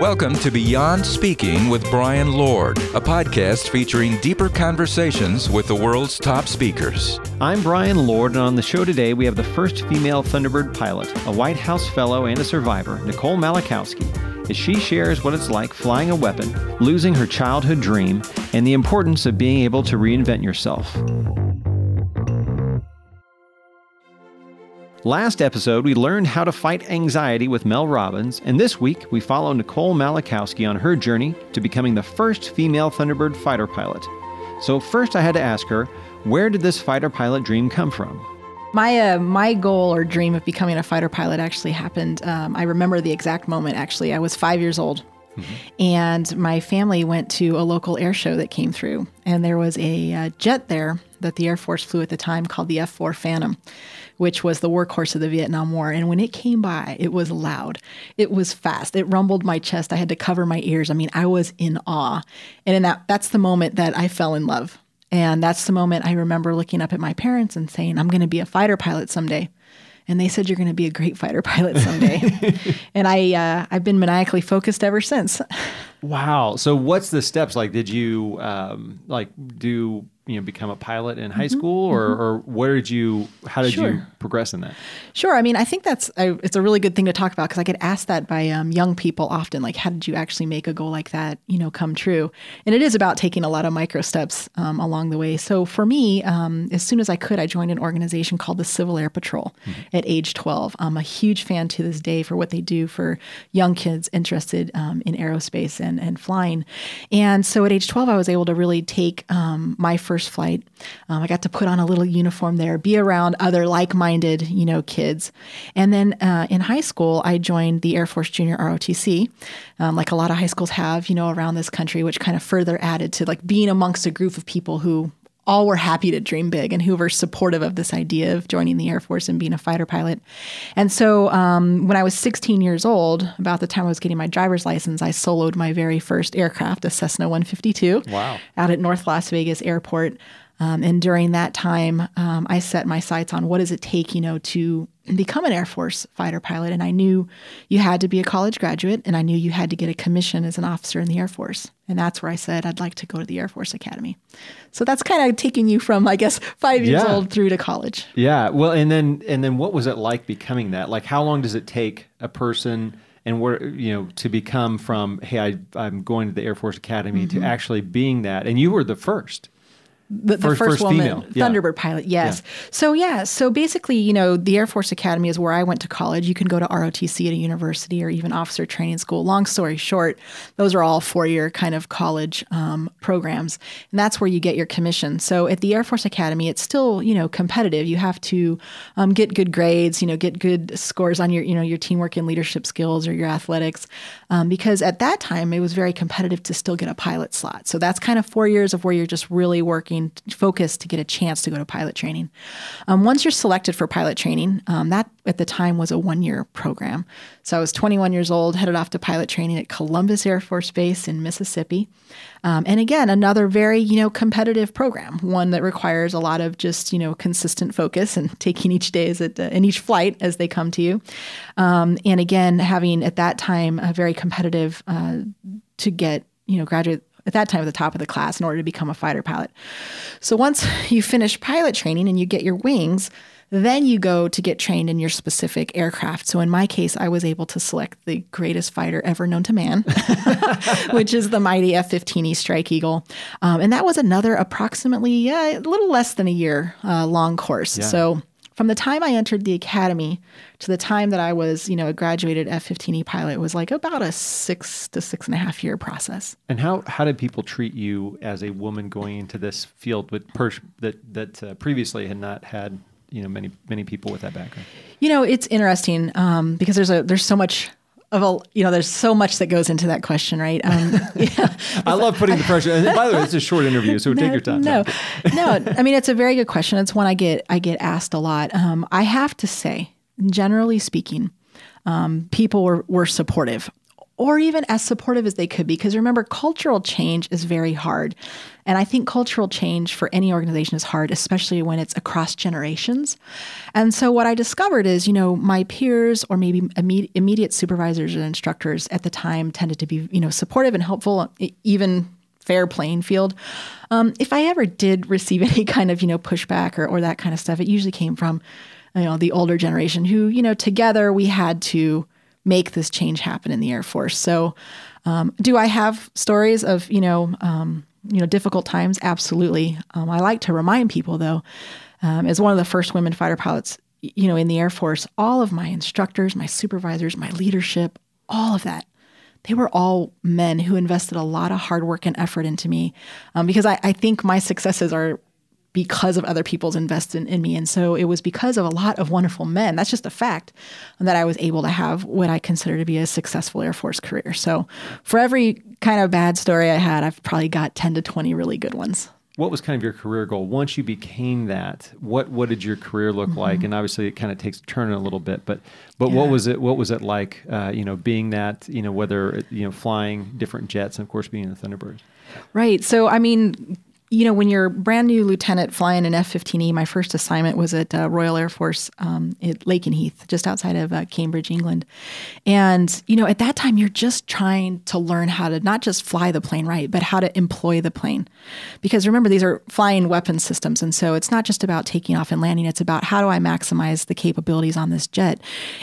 Welcome to Beyond Speaking with Brian Lord, a podcast featuring deeper conversations with the world's top speakers. I'm Brian Lord, and on the show today we have the first female Thunderbird pilot, a White House fellow and a survivor, Nicole Malachowski, as she shares what it's like flying a weapon, losing her childhood dream, and the importance of being able to reinvent yourself. Last episode, we learned how to fight anxiety with Mel Robbins, and this week we follow Nicole Malachowski on her journey to becoming the first female Thunderbird fighter pilot. So, first, I had to ask her, where did this fighter pilot dream come from? My uh, my goal or dream of becoming a fighter pilot actually happened. Um, I remember the exact moment. Actually, I was five years old, mm-hmm. and my family went to a local air show that came through, and there was a uh, jet there that the Air Force flew at the time called the F-4 Phantom which was the workhorse of the Vietnam War. And when it came by, it was loud. It was fast. It rumbled my chest. I had to cover my ears. I mean, I was in awe. And in that that's the moment that I fell in love. And that's the moment I remember looking up at my parents and saying, I'm going to be a fighter pilot someday. And they said, You're going to be a great fighter pilot someday. and I, uh, I've been maniacally focused ever since. wow. So, what's the steps like? Did you um, like do you know become a pilot in high mm-hmm. school or, mm-hmm. or where did you how did sure. you progress in that sure i mean i think that's I, it's a really good thing to talk about because i get asked that by um, young people often like how did you actually make a goal like that you know come true and it is about taking a lot of micro steps um, along the way so for me um, as soon as i could i joined an organization called the civil air patrol mm-hmm. at age 12 i'm a huge fan to this day for what they do for young kids interested um, in aerospace and, and flying and so at age 12 i was able to really take um, my first first flight. Um, I got to put on a little uniform there, be around other like-minded, you know, kids. And then uh, in high school, I joined the Air Force Junior ROTC, um, like a lot of high schools have, you know, around this country, which kind of further added to like being amongst a group of people who all were happy to dream big and who were supportive of this idea of joining the Air Force and being a fighter pilot. And so um, when I was 16 years old, about the time I was getting my driver's license, I soloed my very first aircraft, a Cessna 152, wow. out at North Las Vegas Airport. Um, and during that time, um, I set my sights on what does it take, you know, to become an Air Force fighter pilot. And I knew you had to be a college graduate, and I knew you had to get a commission as an officer in the Air Force. And that's where I said I'd like to go to the Air Force Academy. So that's kind of taking you from, I guess, five years yeah. old through to college. Yeah. Well, and then and then what was it like becoming that? Like, how long does it take a person? and where you know to become from hey I, i'm going to the air force academy mm-hmm. to actually being that and you were the first the, the first, first, woman female. Thunderbird yeah. pilot. Yes. Yeah. So yeah. So basically, you know, the Air Force Academy is where I went to college. You can go to ROTC at a university or even officer training school. Long story short, those are all four-year kind of college um, programs, and that's where you get your commission. So at the Air Force Academy, it's still you know competitive. You have to um, get good grades. You know, get good scores on your you know your teamwork and leadership skills or your athletics, um, because at that time it was very competitive to still get a pilot slot. So that's kind of four years of where you're just really working focus to get a chance to go to pilot training. Um, once you're selected for pilot training, um, that at the time was a one year program. So I was 21 years old, headed off to pilot training at Columbus Air Force Base in Mississippi. Um, and again, another very, you know, competitive program, one that requires a lot of just, you know, consistent focus and taking each day as it, uh, in each flight as they come to you. Um, and again, having at that time a very competitive uh, to get, you know, graduate at that time at the top of the class in order to become a fighter pilot. So once you finish pilot training and you get your wings, then you go to get trained in your specific aircraft. So in my case, I was able to select the greatest fighter ever known to man, which is the mighty F 15E Strike Eagle. Um, and that was another approximately uh, a little less than a year uh, long course. Yeah. So from the time I entered the academy to the time that I was, you know, a graduated F 15E pilot was like about a six to six and a half year process. And how, how did people treat you as a woman going into this field with pers- that, that uh, previously had not had, you know, many, many people with that background? You know, it's interesting um, because there's a, there's so much of a you know there's so much that goes into that question right? Um, yeah. i love putting the pressure. And by the way it's a short interview so no, take your time. no. No i mean it's a very good question. It's one i get i get asked a lot. Um, i have to say generally speaking um, people were, were supportive or even as supportive as they could be. Because remember, cultural change is very hard. And I think cultural change for any organization is hard, especially when it's across generations. And so what I discovered is, you know, my peers or maybe immediate supervisors and instructors at the time tended to be, you know, supportive and helpful, even fair playing field. Um, if I ever did receive any kind of, you know, pushback or, or that kind of stuff, it usually came from, you know, the older generation who, you know, together we had to make this change happen in the Air Force. So, um, do I have stories of, you know, um, you know, difficult times? Absolutely. Um, I like to remind people, though, um, as one of the first women fighter pilots, you know, in the Air Force, all of my instructors, my supervisors, my leadership, all of that, they were all men who invested a lot of hard work and effort into me um, because I, I think my successes are because of other people's investment in me. And so it was because of a lot of wonderful men. That's just a fact that I was able to have what I consider to be a successful Air Force career. So for every kind of bad story I had, I've probably got 10 to 20 really good ones. What was kind of your career goal once you became that? What what did your career look mm-hmm. like? And obviously, it kind of takes a turn a little bit. But but yeah. what was it? What was it like? Uh, you know, being that you know whether you know flying different jets and of course being in the Thunderbirds. Right. So I mean, you know, when you're brand new lieutenant flying an F 15E, my first assignment was at uh, Royal Air Force um, at Lakenheath, just outside of uh, Cambridge, England. And, you know, at that time, you're just trying to learn how to not just fly the plane right, but how to employ the plane. Because remember, these are flying weapon systems. And so it's not just about taking off and landing, it's about how do I maximize the capabilities on this jet.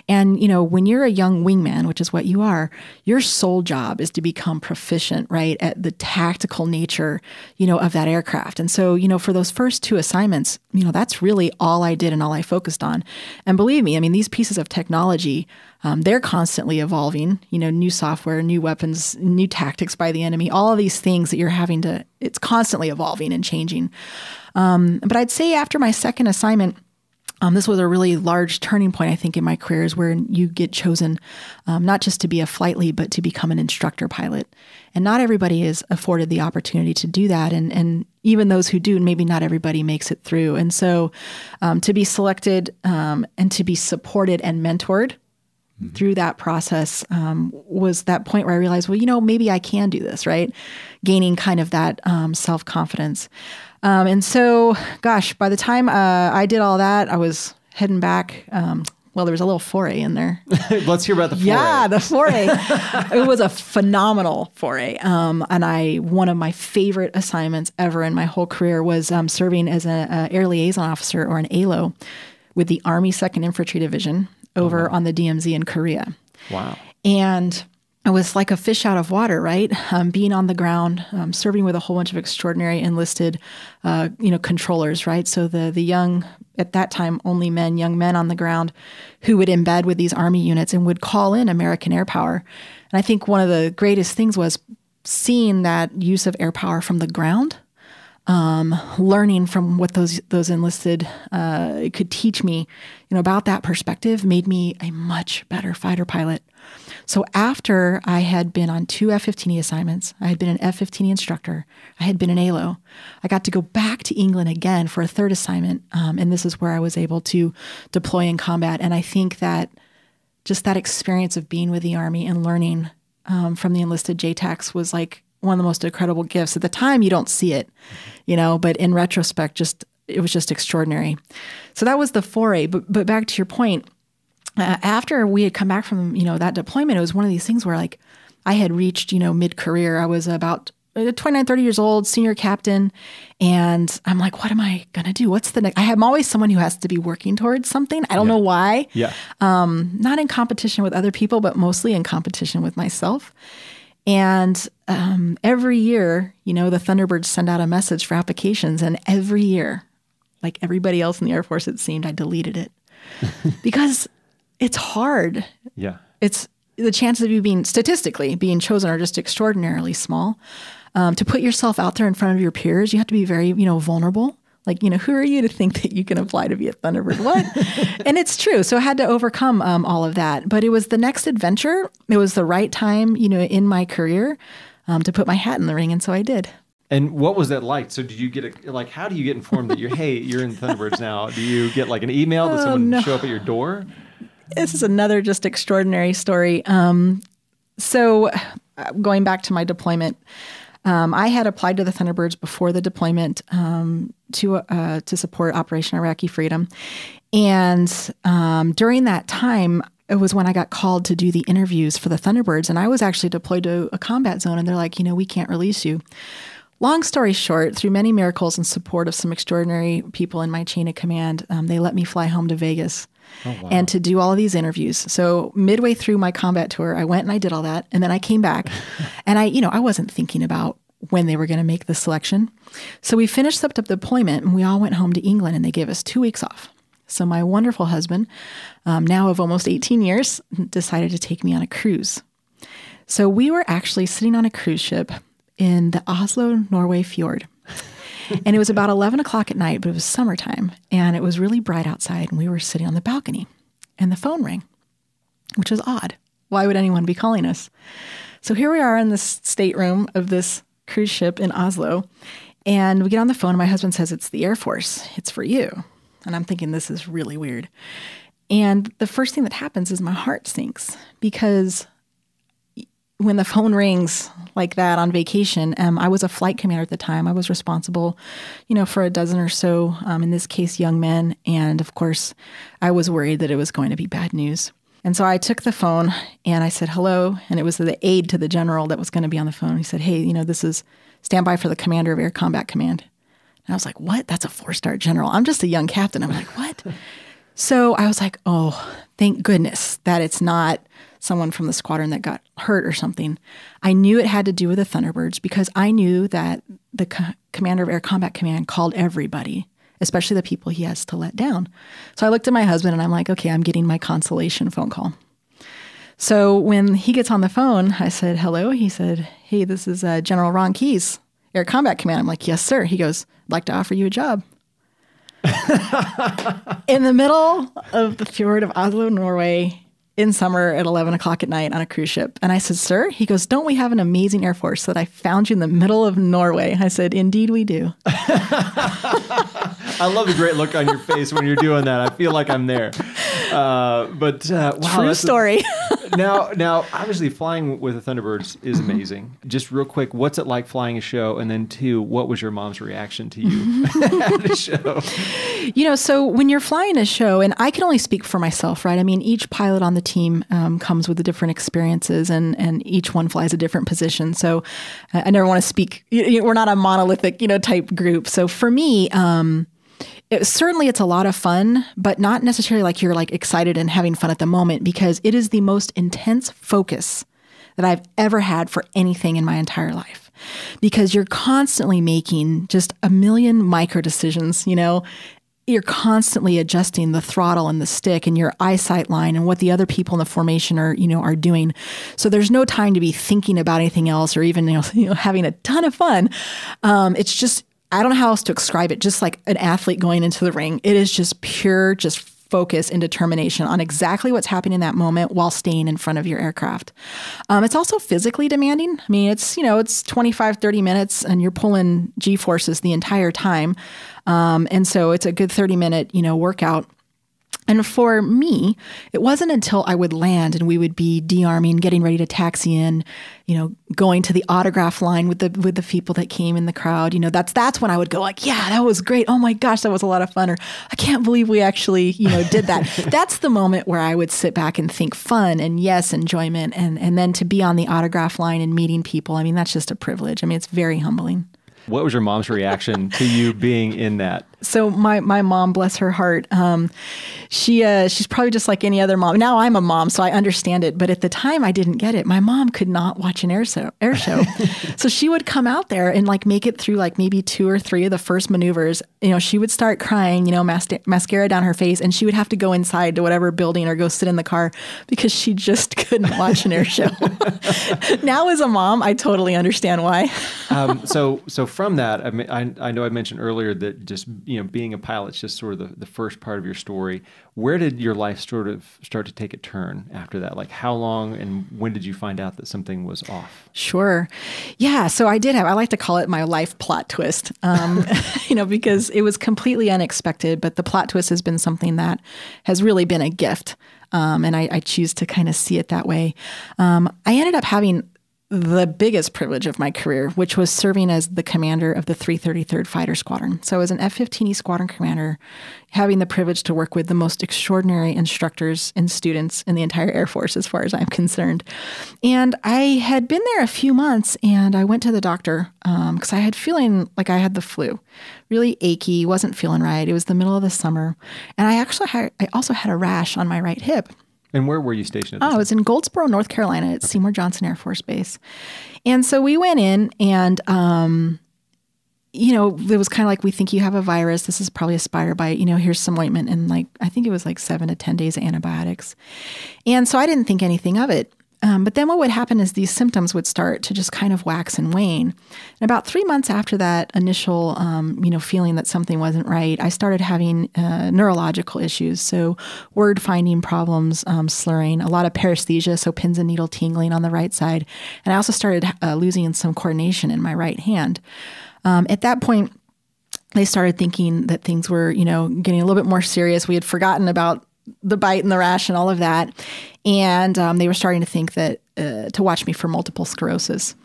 And, you know, when you're a young wingman, which is what you are, your sole job is to become proficient, right, at the tactical nature, you know, of that. And so, you know, for those first two assignments, you know, that's really all I did and all I focused on. And believe me, I mean, these pieces of technology, um, they're constantly evolving, you know, new software, new weapons, new tactics by the enemy, all of these things that you're having to, it's constantly evolving and changing. Um, but I'd say after my second assignment, um, this was a really large turning point, I think, in my career, is where you get chosen um, not just to be a flight lead, but to become an instructor pilot. And not everybody is afforded the opportunity to do that. And, and even those who do, maybe not everybody makes it through. And so um, to be selected um, and to be supported and mentored mm-hmm. through that process um, was that point where I realized, well, you know, maybe I can do this, right? Gaining kind of that um, self confidence. Um, and so, gosh, by the time uh, I did all that, I was heading back. Um, well, there was a little foray in there. Let's hear about the foray. Yeah, the foray. it was a phenomenal foray. Um, and I, one of my favorite assignments ever in my whole career was um, serving as an air liaison officer or an ALO with the Army 2nd Infantry Division over oh. on the DMZ in Korea. Wow. And I was like a fish out of water, right? Um, being on the ground, um, serving with a whole bunch of extraordinary enlisted, uh, you know, controllers, right? So the the young at that time only men, young men on the ground, who would embed with these army units and would call in American air power. And I think one of the greatest things was seeing that use of air power from the ground um, learning from what those those enlisted uh, could teach me, you know, about that perspective made me a much better fighter pilot. So after I had been on two F-15E assignments, I had been an F-15E instructor, I had been an ALO, I got to go back to England again for a third assignment, um, and this is where I was able to deploy in combat. And I think that just that experience of being with the Army and learning um, from the enlisted JTACs was like one of the most incredible gifts. At the time, you don't see it, you know, but in retrospect, just it was just extraordinary. So that was the foray. But but back to your point, uh, after we had come back from you know that deployment, it was one of these things where like I had reached you know mid career. I was about uh, 29 30 years old senior captain and i'm like what am i going to do what's the next i'm always someone who has to be working towards something i don't yeah. know why yeah um, not in competition with other people but mostly in competition with myself and um, every year, you know, the Thunderbirds send out a message for applications, and every year, like everybody else in the Air Force, it seemed I deleted it because it's hard. Yeah, it's the chances of you being statistically being chosen are just extraordinarily small. Um, to put yourself out there in front of your peers, you have to be very, you know, vulnerable. Like, you know, who are you to think that you can apply to be a Thunderbird? What? and it's true. So I had to overcome um, all of that. But it was the next adventure. It was the right time, you know, in my career um, to put my hat in the ring. And so I did. And what was that like? So did you get a, like, how do you get informed that you're, hey, you're in Thunderbirds now? Do you get like an email? Does oh, someone no. show up at your door? This is another just extraordinary story. Um, so uh, going back to my deployment, um, I had applied to the Thunderbirds before the deployment um, to uh, to support Operation Iraqi Freedom, and um, during that time, it was when I got called to do the interviews for the Thunderbirds, and I was actually deployed to a combat zone, and they're like, you know, we can't release you. Long story short, through many miracles and support of some extraordinary people in my chain of command, um, they let me fly home to Vegas. Oh, wow. And to do all of these interviews. So midway through my combat tour, I went and I did all that, and then I came back, and I, you know, I wasn't thinking about when they were going to make the selection. So we finished up the deployment, and we all went home to England, and they gave us two weeks off. So my wonderful husband, um, now of almost 18 years, decided to take me on a cruise. So we were actually sitting on a cruise ship in the Oslo Norway fjord. and it was about 11 o'clock at night, but it was summertime and it was really bright outside. And we were sitting on the balcony and the phone rang, which was odd. Why would anyone be calling us? So here we are in this stateroom of this cruise ship in Oslo. And we get on the phone, and my husband says, It's the Air Force. It's for you. And I'm thinking, This is really weird. And the first thing that happens is my heart sinks because when the phone rings like that on vacation, um, I was a flight commander at the time. I was responsible, you know, for a dozen or so, um, in this case, young men. And of course, I was worried that it was going to be bad news. And so I took the phone and I said, hello. And it was the aide to the general that was going to be on the phone. He said, hey, you know, this is standby for the commander of Air Combat Command. And I was like, what? That's a four star general. I'm just a young captain. I'm like, what? so I was like, oh, thank goodness that it's not someone from the squadron that got hurt or something. I knew it had to do with the Thunderbirds because I knew that the co- commander of Air Combat Command called everybody, especially the people he has to let down. So I looked at my husband and I'm like, okay, I'm getting my consolation phone call. So when he gets on the phone, I said, hello. He said, hey, this is uh, General Ron Keys, Air Combat Command. I'm like, yes, sir. He goes, I'd like to offer you a job. in the middle of the fjord of Oslo, Norway, in summer at 11 o'clock at night on a cruise ship. And I said, Sir, he goes, Don't we have an amazing Air Force that I found you in the middle of Norway? I said, Indeed, we do. I love the great look on your face when you're doing that. I feel like I'm there. Uh, but uh, wow, true story. A, now, now, obviously, flying with the Thunderbirds is mm-hmm. amazing. Just real quick, what's it like flying a show? And then, two, what was your mom's reaction to you at the show? You know, so when you're flying a show, and I can only speak for myself, right? I mean, each pilot on the team um, comes with the different experiences, and and each one flies a different position. So, I never want to speak. We're not a monolithic, you know, type group. So for me. Um, it, certainly it's a lot of fun, but not necessarily like you're like excited and having fun at the moment because it is the most intense focus that I've ever had for anything in my entire life. Because you're constantly making just a million micro decisions, you know, you're constantly adjusting the throttle and the stick and your eyesight line and what the other people in the formation are you know are doing. So there's no time to be thinking about anything else or even you know, you know having a ton of fun. Um, it's just I don't know how else to describe it. Just like an athlete going into the ring, it is just pure, just focus and determination on exactly what's happening in that moment while staying in front of your aircraft. Um, it's also physically demanding. I mean, it's, you know, it's 25, 30 minutes and you're pulling G forces the entire time. Um, and so it's a good 30 minute, you know, workout. And for me, it wasn't until I would land and we would be dearming, getting ready to taxi in, you know, going to the autograph line with the with the people that came in the crowd. You know, that's that's when I would go like, yeah, that was great. Oh my gosh, that was a lot of fun. Or I can't believe we actually, you know, did that. that's the moment where I would sit back and think fun and yes, enjoyment and and then to be on the autograph line and meeting people. I mean, that's just a privilege. I mean, it's very humbling. What was your mom's reaction to you being in that? So my my mom, bless her heart, um, she uh, she's probably just like any other mom. Now I'm a mom, so I understand it. But at the time, I didn't get it. My mom could not watch an air show. Air show, so she would come out there and like make it through like maybe two or three of the first maneuvers. You know, she would start crying. You know, mas- mascara down her face, and she would have to go inside to whatever building or go sit in the car because she just couldn't watch an air show. now as a mom, I totally understand why. um, so so from that, I, I, I know I mentioned earlier that just you you know, being a pilot's just sort of the, the first part of your story. Where did your life sort of start to take a turn after that? Like how long and when did you find out that something was off? Sure. Yeah. So I did have, I like to call it my life plot twist, um, you know, because it was completely unexpected, but the plot twist has been something that has really been a gift. Um, and I, I, choose to kind of see it that way. Um, I ended up having the biggest privilege of my career, which was serving as the commander of the 333rd Fighter Squadron. So, as an F 15E squadron commander, having the privilege to work with the most extraordinary instructors and students in the entire Air Force, as far as I'm concerned. And I had been there a few months and I went to the doctor because um, I had feeling like I had the flu, really achy, wasn't feeling right. It was the middle of the summer. And I actually had, I also had a rash on my right hip. And where were you stationed? oh, I was in Goldsboro, North Carolina at okay. Seymour Johnson Air Force Base. And so we went in and, um, you know, it was kind of like, we think you have a virus. This is probably a spider bite. You know, here's some ointment and like, I think it was like seven to 10 days of antibiotics. And so I didn't think anything of it. Um, but then what would happen is these symptoms would start to just kind of wax and wane. And about three months after that initial, um, you know, feeling that something wasn't right, I started having uh, neurological issues. So word finding problems, um, slurring, a lot of paresthesia, so pins and needle tingling on the right side. And I also started uh, losing some coordination in my right hand. Um, at that point, they started thinking that things were, you know, getting a little bit more serious. We had forgotten about the bite and the rash and all of that. And um, they were starting to think that uh, to watch me for multiple sclerosis.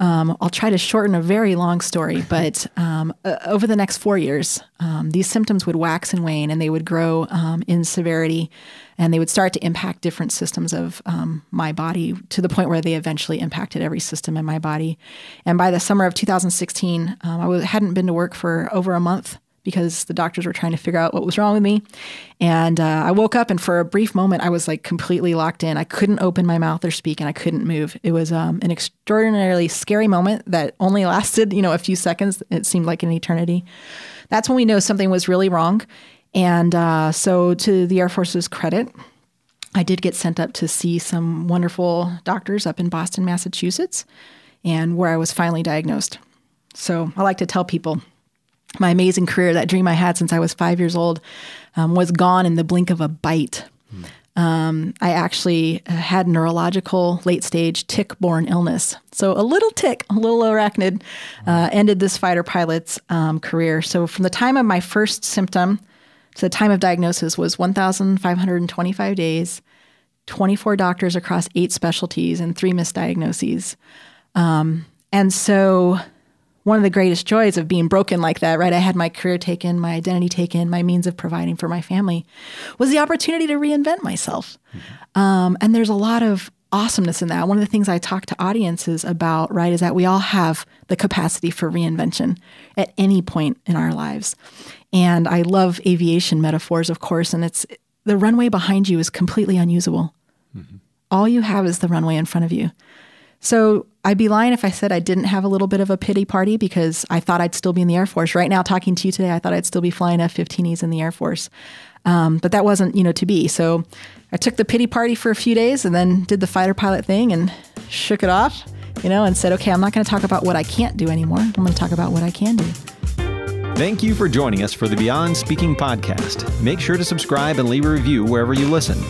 Um, I'll try to shorten a very long story, but um, uh, over the next four years, um, these symptoms would wax and wane and they would grow um, in severity and they would start to impact different systems of um, my body to the point where they eventually impacted every system in my body. And by the summer of 2016, um, I w- hadn't been to work for over a month because the doctors were trying to figure out what was wrong with me. And uh, I woke up, and for a brief moment, I was like completely locked in. I couldn't open my mouth or speak, and I couldn't move. It was um, an extraordinarily scary moment that only lasted, you know, a few seconds. It seemed like an eternity. That's when we know something was really wrong. And uh, so, to the Air Force's credit, I did get sent up to see some wonderful doctors up in Boston, Massachusetts, and where I was finally diagnosed. So I like to tell people my amazing career, that dream I had since I was five years old, um, was gone in the blink of a bite. Um, I actually uh, had neurological late stage tick borne illness. So, a little tick, a little arachnid, uh, ended this fighter pilot's um, career. So, from the time of my first symptom to the time of diagnosis was 1,525 days, 24 doctors across eight specialties, and three misdiagnoses. Um, and so, one of the greatest joys of being broken like that, right? I had my career taken, my identity taken, my means of providing for my family was the opportunity to reinvent myself. Mm-hmm. Um, and there's a lot of awesomeness in that. One of the things I talk to audiences about, right, is that we all have the capacity for reinvention at any point in our lives. And I love aviation metaphors, of course, and it's the runway behind you is completely unusable. Mm-hmm. All you have is the runway in front of you. So I'd be lying if I said I didn't have a little bit of a pity party because I thought I'd still be in the Air Force. Right now, talking to you today, I thought I'd still be flying F 15Es in the Air Force. Um, but that wasn't, you know, to be. So I took the pity party for a few days and then did the fighter pilot thing and shook it off, you know, and said, okay, I'm not going to talk about what I can't do anymore. I'm going to talk about what I can do. Thank you for joining us for the Beyond Speaking podcast. Make sure to subscribe and leave a review wherever you listen.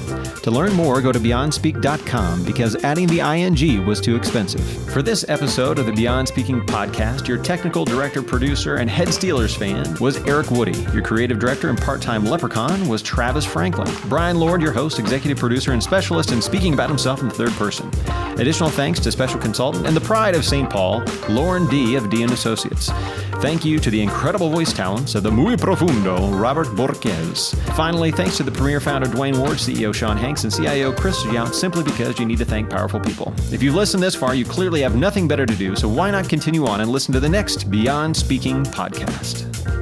To learn more, go to beyondspeak.com because adding the ing was too expensive. For this episode of the Beyond Speaking podcast, your technical director, producer, and head Steelers fan was Eric Woody. Your creative director and part time leprechaun was Travis Franklin. Brian Lord, your host, executive producer, and specialist in speaking about himself in third person. Additional thanks to special consultant and the pride of St. Paul, Lauren D. of D. and Associates. Thank you to the incredible voice talents of the muy profundo Robert Borquez. Finally, thanks to the premier founder Dwayne Ward, CEO Sean Hanks, and CIO Chris Yount, simply because you need to thank powerful people. If you've listened this far, you clearly have nothing better to do, so why not continue on and listen to the next Beyond Speaking podcast?